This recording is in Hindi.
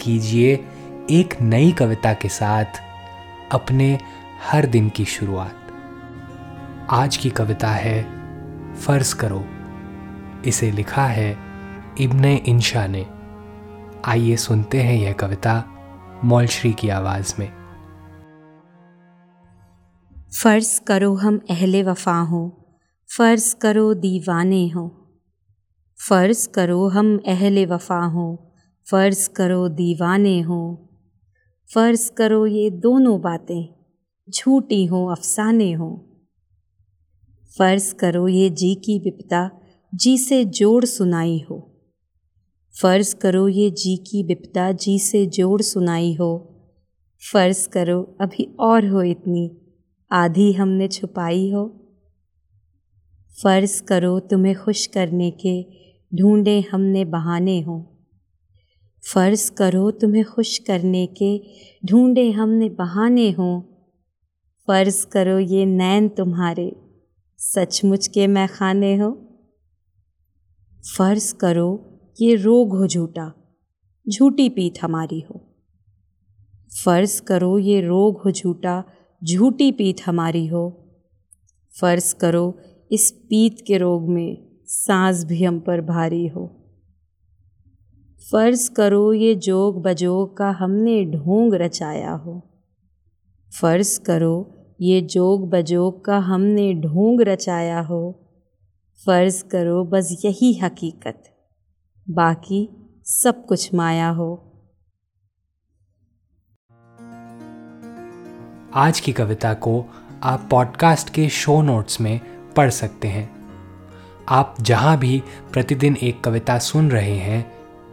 कीजिए एक नई कविता के साथ अपने हर दिन की शुरुआत। आज की कविता है, फ़र्ज़ करो। इसे लिखा है इब्ने इंशा ने। आइए सुनते हैं यह कविता मौलश्री की आवाज़ में। फ़र्ज़ करो हम अहले वफा हों, फ़र्ज़ करो दीवाने हों, फ़र्ज़ करो हम अहले वफा हों। फ़र्ज़ करो दीवाने हों। फ़र्ज़ करो ये दोनों बातें, झूठी हों, अफसाने हों। फ़र्ज़ करो ये जी की विपता जी से जोड़ सुनाई हो। फ़र्ज़ करो ये जी की विपता जी से जोड़ सुनाई हो। फ़र्ज़ करो अभी और हो इतनी, आधी हमने छुपाई हो। फ़र्ज़ करो तुम्हें खुश करने के, ढूंढे हमने बहाने हो। फ़र्ज़ करो तुम्हें खुश करने के, ढूंढे हमने बहाने हो। फ़र्ज़ करो ये नैन तुम्हारे, सचमुच के मैं खाने हो। फ़र्ज़ करो ये रोग हो झूठा, झूठी पीत हमारी हो। फ़र्ज़ करो ये रोग हो झूठा, झूठी पीत हमारी हो। फ़र्ज़ करो इस पीत के रोग में, सांस भी हम पर भारी हो। फ़र्ज़ करो ये जोग बजोग का हमने ढोंग रचाया हो। फ़र्ज़ करो ये जोग बजोग का हमने ढोंग रचाया हो। फ़र्ज़ करो बस यही हकीकत, बाकी सब कुछ माया हो। आज की कविता को आप पॉडकास्ट के शो नोट्स में पढ़ सकते हैं। आप जहाँ भी प्रतिदिन एक कविता सुन रहे हैं